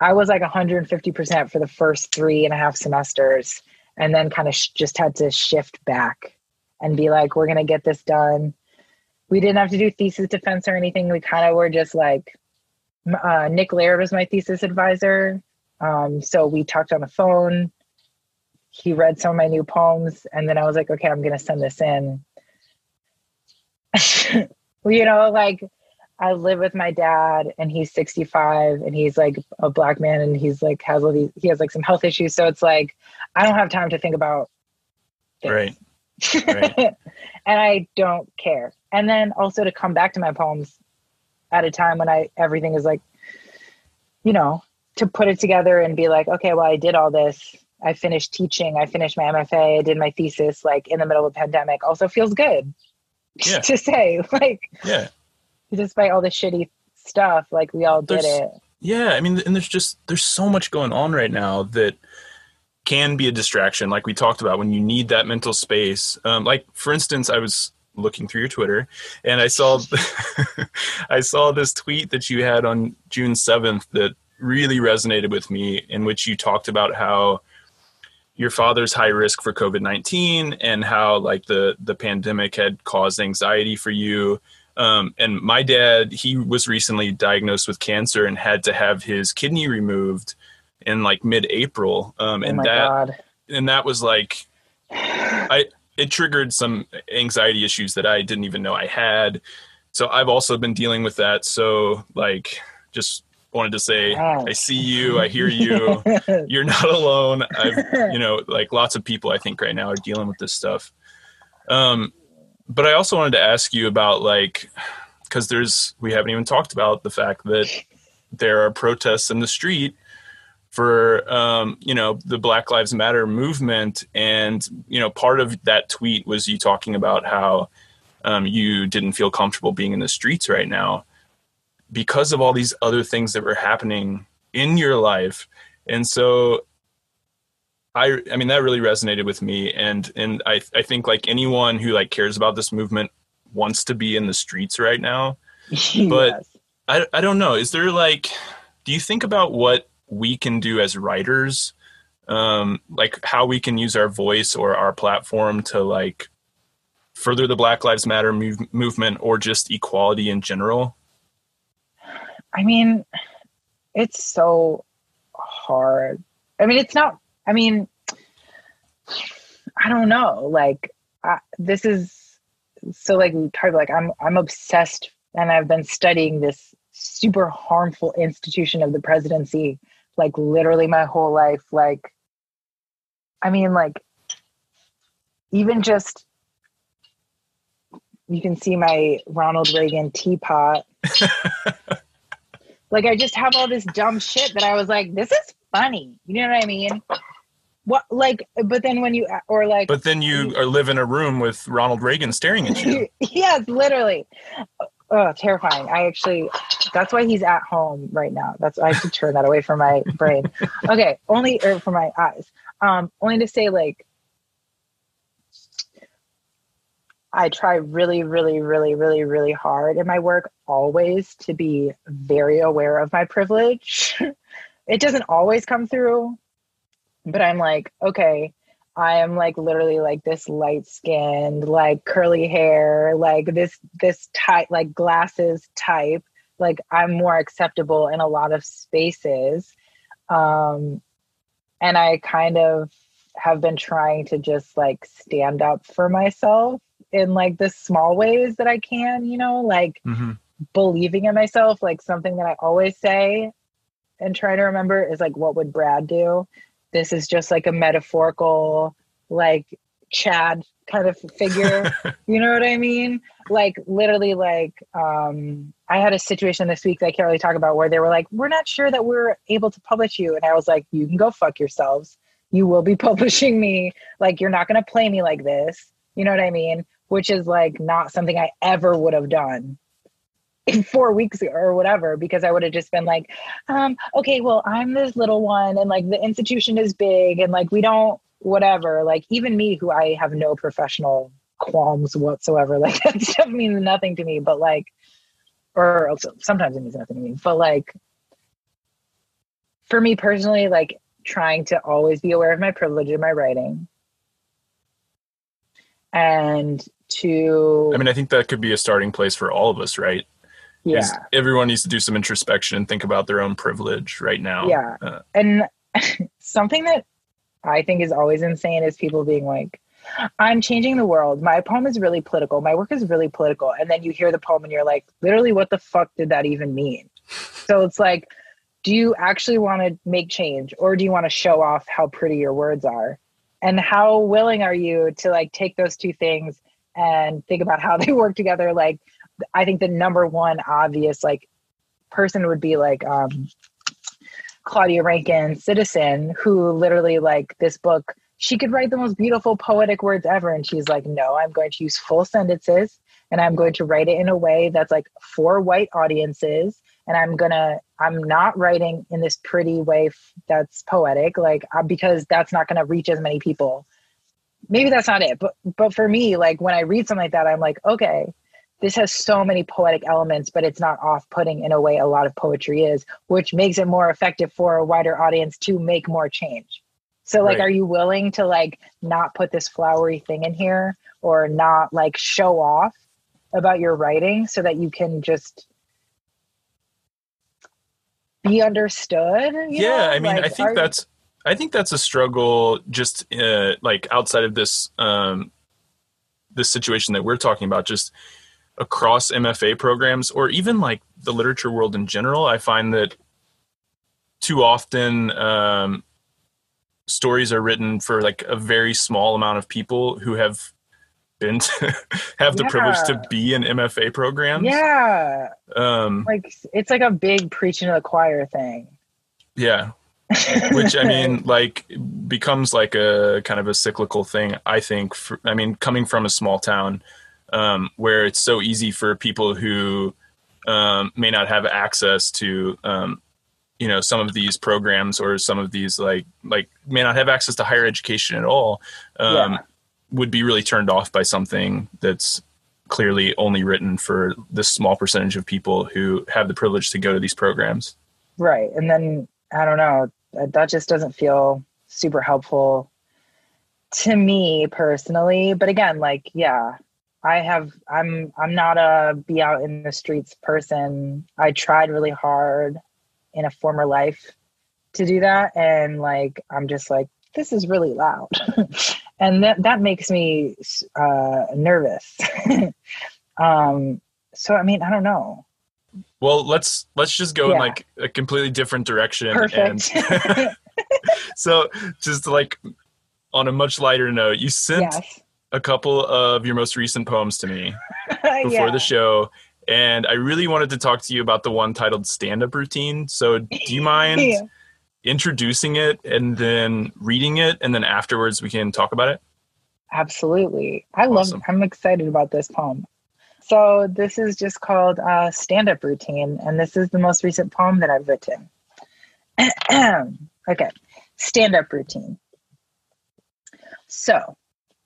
I was like 150% for the first three and a half semesters, and then kind of sh- just had to shift back and be like, we're going to get this done. We didn't have to do thesis defense or anything. We kind of were just like, uh, Nick Laird was my thesis advisor. Um, so we talked on the phone. He read some of my new poems, and then I was like, okay, I'm going to send this in. [LAUGHS] you know, like I live with my dad and he's 65 and he's like a black man and he's like has all these he has like some health issues. So it's like I don't have time to think about things. Right. right. [LAUGHS] and I don't care. And then also to come back to my poems at a time when I everything is like, you know, to put it together and be like, okay, well, I did all this I finished teaching. I finished my MFA. I did my thesis like in the middle of a pandemic. Also feels good Yeah. [LAUGHS] to say. Like, Yeah. despite all the shitty stuff, like we all did it. Yeah, I mean, and there's just there's so much going on right now that can be a distraction. Like we talked about, when you need that mental space. Um, like for instance, I was looking through your Twitter and I saw [LAUGHS] I saw this tweet that you had on June seventh that really resonated with me, in which you talked about how your father's high risk for COVID nineteen and how like the the pandemic had caused anxiety for you. Um, and my dad, he was recently diagnosed with cancer and had to have his kidney removed in like mid-April. Um, Oh and my that god. and that was like, I it triggered some anxiety issues that I didn't even know I had. So I've also been dealing with that. So like, just wanted to say, Wow. I see you, I hear you. [LAUGHS] You're not alone. I've [LAUGHS] you know like lots of people I think right now are dealing with this stuff. Um, but I also wanted to ask you about like because there's we haven't even talked about the fact that there are protests in the street for um, you know the Black Lives Matter movement, and you know part of that tweet was you talking about how um, you didn't feel comfortable being in the streets right now because of all these other things that were happening in your life, and so I I mean that really resonated with me and and I I think like anyone who like cares about this movement wants to be in the streets right now. [LAUGHS] But- Yes. I I don't know. Is there like do you think about what we can do as writers um like how we can use our voice or our platform to like further the Black Lives Matter move- movement or just equality in general? I mean, it's so hard. I mean, it's not, I mean, I don't know. Like, I, this is so like we like I'm I'm obsessed and I've been studying this super harmful institution of the presidency like literally my whole life like I mean like even just you can see my Ronald Reagan teapot [LAUGHS] like I just have all this dumb shit that I was like, this is funny. You know what I mean? What like, but then when you or like, But then you are live in a room with Ronald Reagan staring at you. [LAUGHS] yes, literally. Oh, terrifying. I actually, that's why he's at home right now. That's why I have to turn that away from my brain. [LAUGHS] Okay, only or from my eyes. Um, only to say like, I try really, really, really, really, really hard in my work always to be very aware of my privilege. [LAUGHS] it doesn't always come through, but I'm like, okay, I am like literally like this light skinned, like curly hair, like this this type, like glasses type. Like I'm more acceptable in a lot of spaces, um, and I kind of have been trying to just like stand up for myself in like the small ways that I can. You know, like hmm believing in myself, like something that I always say and try to remember is like, what would Brad do? This is just like a metaphorical, like Chad kind of figure. [LAUGHS] you know what I mean? Like literally, like um, I had a situation this week that I can't really talk about where they were like, "We're not sure that we're able to publish you," and I was like, "You can go fuck yourselves. You will be [LAUGHS] publishing me. Like you're not going to play me like this." You know what I mean? Which is like not something I ever would have done in four weeks or whatever because I would have just been like, um, okay, well, I'm this little one and like the institution is big and like we don't whatever. Like even me who I have no professional qualms whatsoever, [LAUGHS] like that stuff means nothing to me, but like or sometimes it means nothing to me, but like for me personally, like trying to always be aware of my privilege in my writing and to I mean, I think that could be a starting place for all of us, right? yeah Is everyone needs to do some introspection and think about their own privilege right now. Yeah. Uh, and [LAUGHS] something that I think is always insane is people being like, I'm changing the world. My poem is really political. My work is really political. And then you hear the poem and you're like, literally, what the fuck did that even mean? So it's like, do you actually want to make change or do you want to show off how pretty your words are? And how willing are you to like take those two things and think about how [LAUGHS] they work together? Like, I think the number one obvious like person would be like, um, Claudia Rankine, Citizen, who literally like this book, she could write the most beautiful poetic words ever. And she's like, no, I'm going to use full sentences and I'm going to write it in a way that's like for white audiences. And I'm gonna, I'm not writing in this pretty way that's poetic, like uh, because that's not gonna reach as many people. Maybe that's not it, but but for me, like when I read something like that, I'm like, okay, this has so many poetic elements, but it's not off putting in a way a lot of poetry is, which makes it more effective for a wider audience to make more change. So, like, right. are you willing to like not put this flowery thing in here or not like show off about your writing so that you can just be understood? yeah, know? I mean, like, I think that's. I think that's a struggle just uh, like outside of this um, this situation that we're talking about just across MFA programs or even like the literature world in general, I find that too often um, stories are written for like a very small amount of people who have been to [LAUGHS] have the yeah. privilege to be in MFA programs. Yeah. Um, like it's like a big preaching to the choir thing. Yeah. [LAUGHS] Which I mean, like becomes like a kind of a cyclical thing. I think. For, I mean, coming from a small town, um, where it's so easy for people who um, may not have access to um, you know some of these programs or some of these like like may not have access to higher education at all um, yeah. Would be really turned off by something that's clearly only written for this small percentage of people who have the privilege to go to these programs right and then i don't know that just doesn't feel super helpful to me personally but again like yeah I have I'm I'm not a be out in the streets person. I tried really hard in a former life to do that and like I'm just like this is really loud. [LAUGHS] and that that makes me uh nervous. [LAUGHS] um so I mean, I don't know. Well, let's let's just go yeah. in like a completely different direction Perfect. and [LAUGHS] so just like on a much lighter note, you sent yes a couple of your most recent poems to me [LAUGHS] before yeah. the show and I really wanted to talk to you about the one titled Stand Up Routine. So, do you mind. Introducing it and then reading it, and then afterwards we can talk about it? Absolutely. I awesome. love, I'm excited about this poem. So, this is just called uh, Stand Up Routine, and this is the most recent poem that I've written. [CLEARS THROAT] okay, Stand Up Routine. So,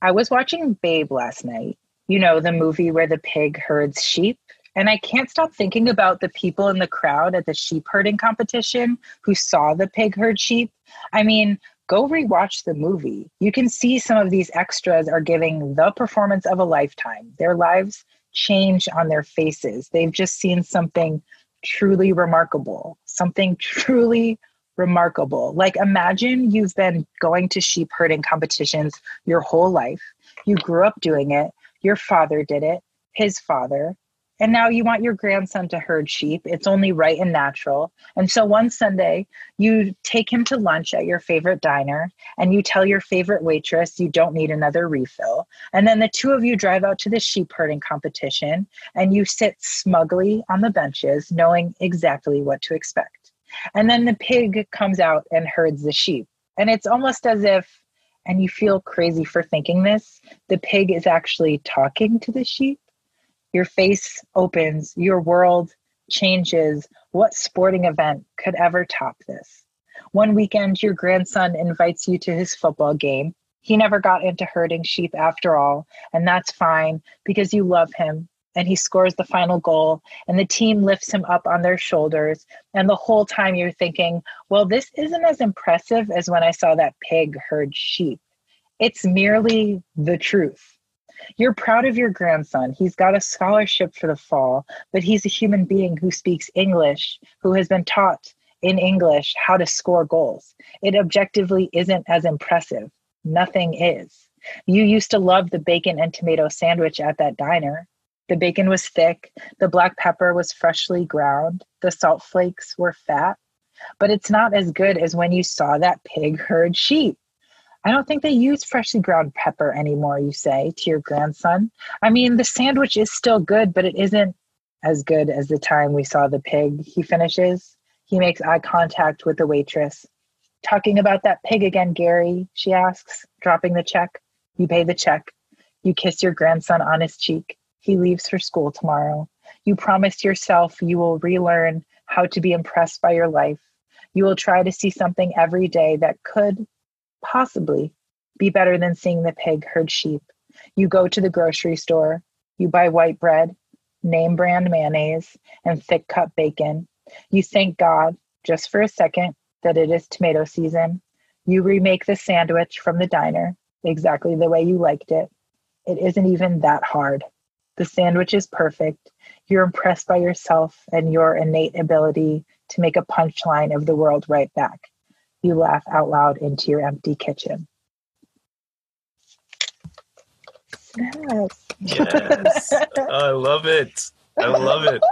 I was watching Babe last night, you know, the movie where the pig herds sheep. And I can't stop thinking about the people in the crowd at the sheep herding competition who saw the pig herd sheep. I mean, go rewatch the movie. You can see some of these extras are giving the performance of a lifetime. Their lives change on their faces. They've just seen something truly remarkable, something truly remarkable. Like, imagine you've been going to sheep herding competitions your whole life. You grew up doing it. Your father did it, his father. And now you want your grandson to herd sheep. It's only right and natural. And so one Sunday, you take him to lunch at your favorite diner and you tell your favorite waitress you don't need another refill. And then the two of you drive out to the sheep herding competition and you sit smugly on the benches, knowing exactly what to expect. And then the pig comes out and herds the sheep. And it's almost as if, and you feel crazy for thinking this, the pig is actually talking to the sheep. Your face opens, your world changes. What sporting event could ever top this? One weekend, your grandson invites you to his football game. He never got into herding sheep after all, and that's fine because you love him and he scores the final goal and the team lifts him up on their shoulders and the whole time you're thinking well this isn't as impressive as when i saw that pig herd sheep it's merely the truth you're proud of your grandson. He's got a scholarship for the fall but he's a human being who speaks english who has been taught in english how to score goals. It objectively isn't as impressive. Nothing is. You used to love the bacon and tomato sandwich at that diner. The bacon was thick, the black pepper was freshly ground, the salt flakes were fat, but it's not as good as when you saw that pig herd sheep. I don't think they use freshly ground pepper anymore, you say to your grandson. I mean, the sandwich is still good, but it isn't as good as the time we saw the pig, he finishes. He makes eye contact with the waitress. Talking about that pig again, Gary, she asks, dropping the check. You pay the check. You kiss your grandson on his cheek. He leaves for school tomorrow. You promise yourself you will relearn how to be impressed by your life. You will try to see something every day that could possibly be better than seeing the pig herd sheep. You go to the grocery store. You buy white bread, name brand mayonnaise, and thick cut bacon. You thank God, just for a second, that it is tomato season. You remake the sandwich from the diner exactly the way you liked it. It isn't even that hard. The sandwich is perfect. You're impressed by yourself and your innate ability to make a punchline of the world right back. You laugh out loud into your empty kitchen. Yes. yes. [LAUGHS] I love it. I love it.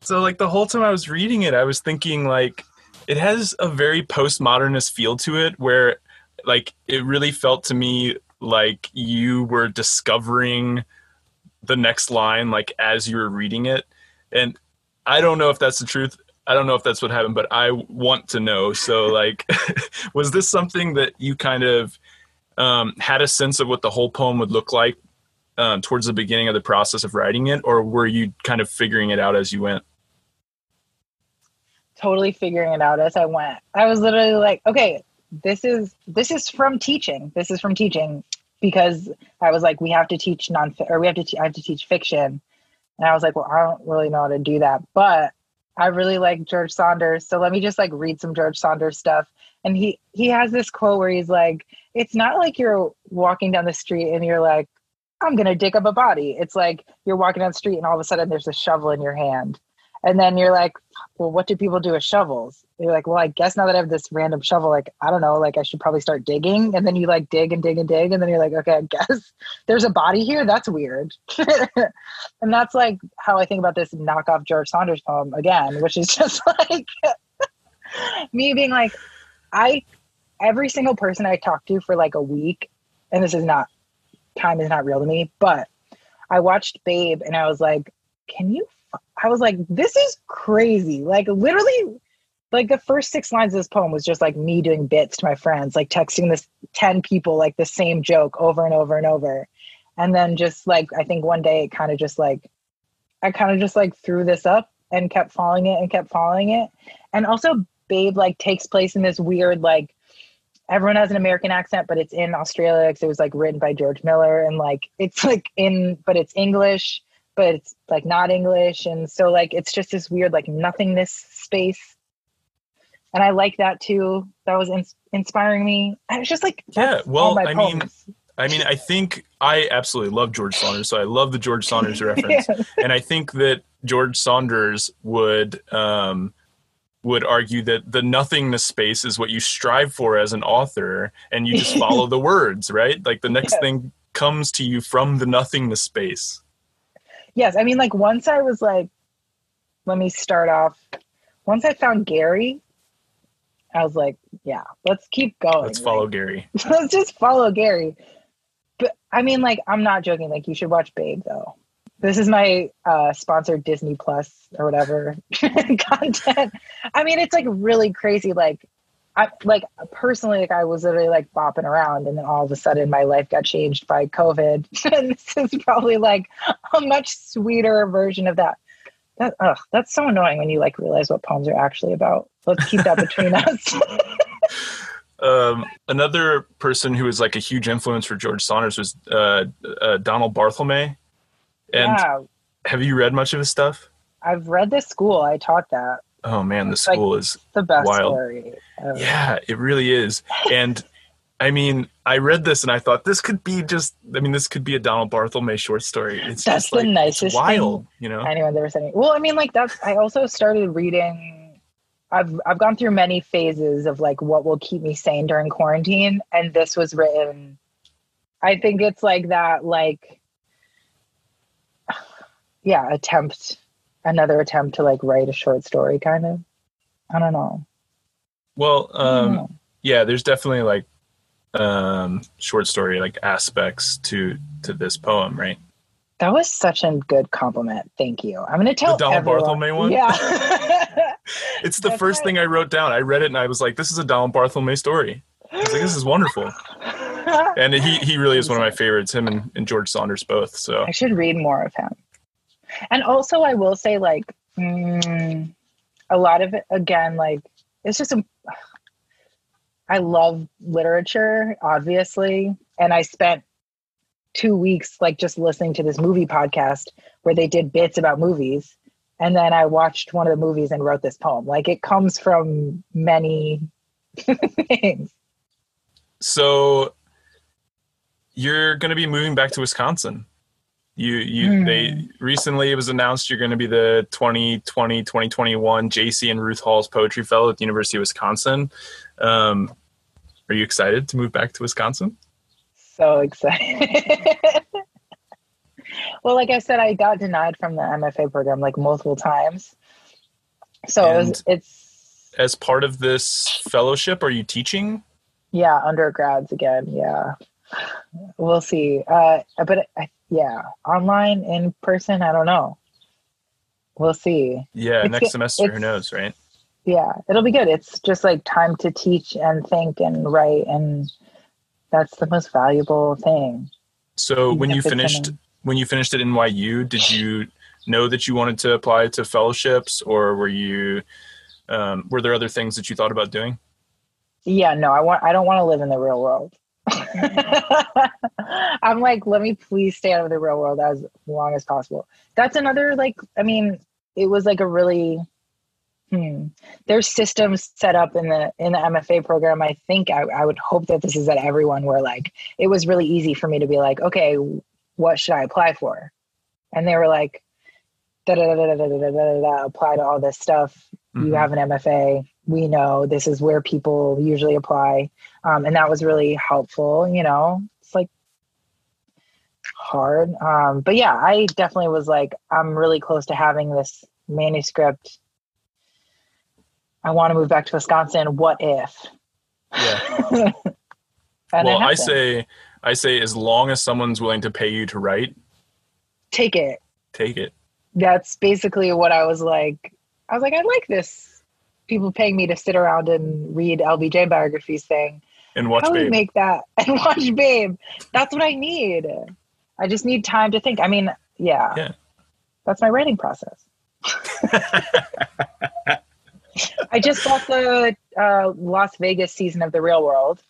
So like the whole time I was reading it, I was thinking like it has a very postmodernist feel to it where like it really felt to me like you were discovering the next line like as you were reading it and i don't know if that's the truth i don't know if that's what happened but i want to know. So like [LAUGHS] was this something that you kind of um, had a sense of what the whole poem would look like um, towards the beginning of the process of writing it or were you kind of figuring it out as you went? Totally figuring it out as i went. I was literally like okay this is this is from teaching. This is from teaching because I was like, we have to teach non or we have to te- I have to teach fiction, and I was like, well, I don't really know how to do that, but I really like George Saunders, so let me just like read some George Saunders stuff. And he he has this quote where he's like, it's not like you're walking down the street and you're like, I'm gonna dig up a body. It's like you're walking down the street and all of a sudden there's a shovel in your hand. And then you're like, well, what do people do with shovels? You're like, well, I guess now that I have this random shovel, like, I don't know, like I should probably start digging. And then you like dig and dig and dig. And then you're like, okay, I guess [LAUGHS] there's a body here. That's weird. [LAUGHS] and that's like how I think about this knockoff George Saunders poem again, which is [LAUGHS] just like me being like, I, every single person I talked to for like a week, and this is not, time is not real to me, but I watched Babe and I was like, can you I was like, this is crazy. Like literally like the first six lines of this poem was just like me doing bits to my friends, like texting this 10 people like the same joke over and over and over. And then just like I think one day it kind of just like I kind of just like threw this up and kept following it and kept following it. And also Babe like takes place in this weird like everyone has an American accent, but it's in Australia because it was like written by George Miller and like it's like in but it's English but it's like not English. And so like it's just this weird like nothingness space. And I like that too. That was in- inspiring me. I was just like, yeah, well, I poems. mean, I mean, I think I absolutely love George Saunders. So I love the George Saunders [LAUGHS] reference. yeah. And I think that George Saunders would, um, would argue that the nothingness space is what you strive for as an author and you just follow [LAUGHS] the words, right? Like the next yeah. thing comes to you from the nothingness space yes, I mean, like once I was like, let me start off. Once I found Gary, I was like, yeah, let's keep going. Let's follow Gary. [LAUGHS] let's just follow Gary. But I mean, like, I'm not joking. Like, you should watch Babe though. This is my uh, sponsored Disney Plus or whatever [LAUGHS] content. I mean, it's like really crazy. Like, I like personally, like I was literally like bopping around, and then all of a sudden my life got changed by COVID. [LAUGHS] and this is probably like a much sweeter version of that. That ugh, that's so annoying when you like realize what poems are actually about. Let's keep that between [LAUGHS] us. um, another person who was like a huge influence for George Saunders was uh, uh, Donald Barthelme. And yeah. have you read much of his stuff? I've read this school. I taught that. Oh man, the school like is the best wild. Yeah, it really is. And I mean, I read this and I thought this could be just. I mean, this could be a Donald Barthelme short story. It's that's the like, nicest wild, you know. Anyone's ever said. Well, I mean, like that's. I also started reading. I've I've gone through many phases of like what will keep me sane during quarantine, and this was written. I think it's like that, like, [SIGHS] yeah, attempt another attempt to like write a short story kind of i don't know well um know. yeah there's definitely like um short story like aspects to to this poem right that was such a good compliment thank you i'm gonna tell the Donald everyone. Barthelme one yeah [LAUGHS] [LAUGHS] it's the That's first right. thing I wrote down. I read it and I was like, this is a Donald Barthelme story. I was like, this is wonderful. [LAUGHS] And he, he really is one of my favorites, him and, and George Saunders both. So I should read more of him. And also, I will say, like, mm, a lot of it, again, like, it's just, I love literature, obviously. And I spent two weeks, like, just listening to this movie podcast where they did bits about movies. And then I watched one of the movies and wrote this poem. Like, it comes from many [LAUGHS] things. so you're going to be moving back to Wisconsin. You you Hmm. they recently it was announced you're going to be the 2020 2021 Jay C. and Ruth Halls poetry fellow at the University of Wisconsin. Um, are you excited to move back to Wisconsin? so excited. [LAUGHS] well, like I said, I got denied from the MFA program like multiple times. So it was, it's As part of this fellowship, are you teaching? yeah, undergrads again. Yeah, we'll see. Uh, but I, yeah, online, in person, I don't know. We'll see. Yeah, It's- next semester. Who knows, right? Yeah, it'll be good. It's just like time to teach and think and write, and that's the most valuable thing. So when you finished in- when you finished at NYU, did you know that you wanted to apply to fellowships, or were you um, were there other things that you thought about doing? Yeah, no, I want I don't want to live in the real world. [LAUGHS] I'm like, let me please stay out of the real world as long as possible. That's another like I mean, it was like a really hmm. There's systems set up in the in the MFA program. I think I, I would hope that this is at everyone where like it was really easy for me to be like, okay, what should I apply for? And they were like, da da da da da da da da da apply to all this stuff you Mhm. have an MFA. We know this is where people usually apply. Um, and that was really helpful. You know, it's like hard. Um, but yeah, I definitely was like, I'm really close to having this manuscript. I want to move back to Wisconsin. What if? Yeah. [LAUGHS] well, I say I say as long as someone's willing to pay you to write, take it. take it. That's basically what I was like. I was like, I like this. People paying me to sit around and read LBJ biographies thing. And watch do Babe. make that [LAUGHS] and watch Babe? That's what I need. I just need time to think. I mean, yeah, Yeah. that's my writing process. I just bought the uh, Las Vegas season of The Real World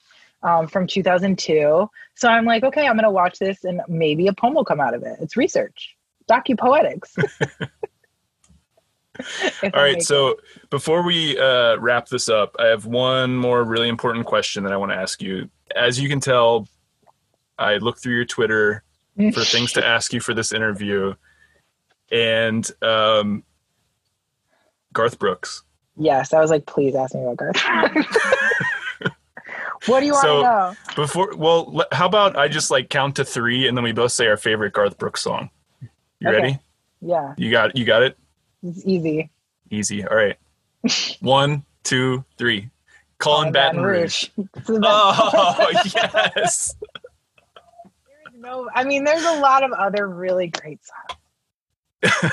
um, from 2002. So I'm like, okay, I'm going to watch this and maybe a poem will come out of it. It's research, docu poetics. [LAUGHS] [LAUGHS] All right. So before we uh, wrap this up, I have one more really important question that I want to ask you. As you can tell, I looked through your Twitter [LAUGHS] for things to ask you for this interview, and um, Garth Brooks. yes, I was like, please ask me about Garth. [LAUGHS] what do you want So- to know? Before, well, how about I just like count to three, and then we both say our favorite Garth Brooks song. You Okay. ready? Yeah, You got you got it. It's easy. Easy. All right. [LAUGHS] One, two, three. Callin' Callin' Baton Rouge. [LAUGHS] That's- Oh [LAUGHS] yes. No, I mean, there's a lot of other really great songs. Oh,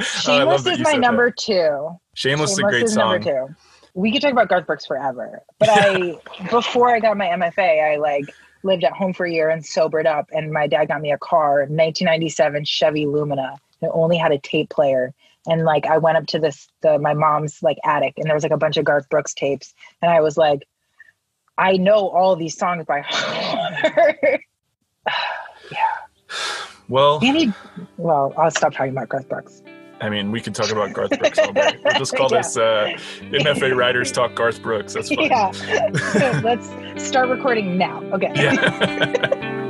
Shameless that is my number two. Shameless is a Shameless great is song. number two. We could talk about Garth Brooks forever, but I before I got my MFA, I like lived at home for a year and sobered up, and my dad got me a car, 1997 Chevy Lumina. It only had a tape player, and like I went up to this the my mom's like attic, and there was like a bunch of Garth Brooks tapes, and I was like, I know all these songs by [LAUGHS] heart. [SIGHS] Well, and he, well, I'll stop talking about Garth Brooks. I mean, we could talk about Garth Brooks all day. We'll just call [LAUGHS] Yeah. this uh, MFA Writers Talk Garth Brooks. That's fine. Yeah. [LAUGHS] Let's start recording now. Okay. Yeah.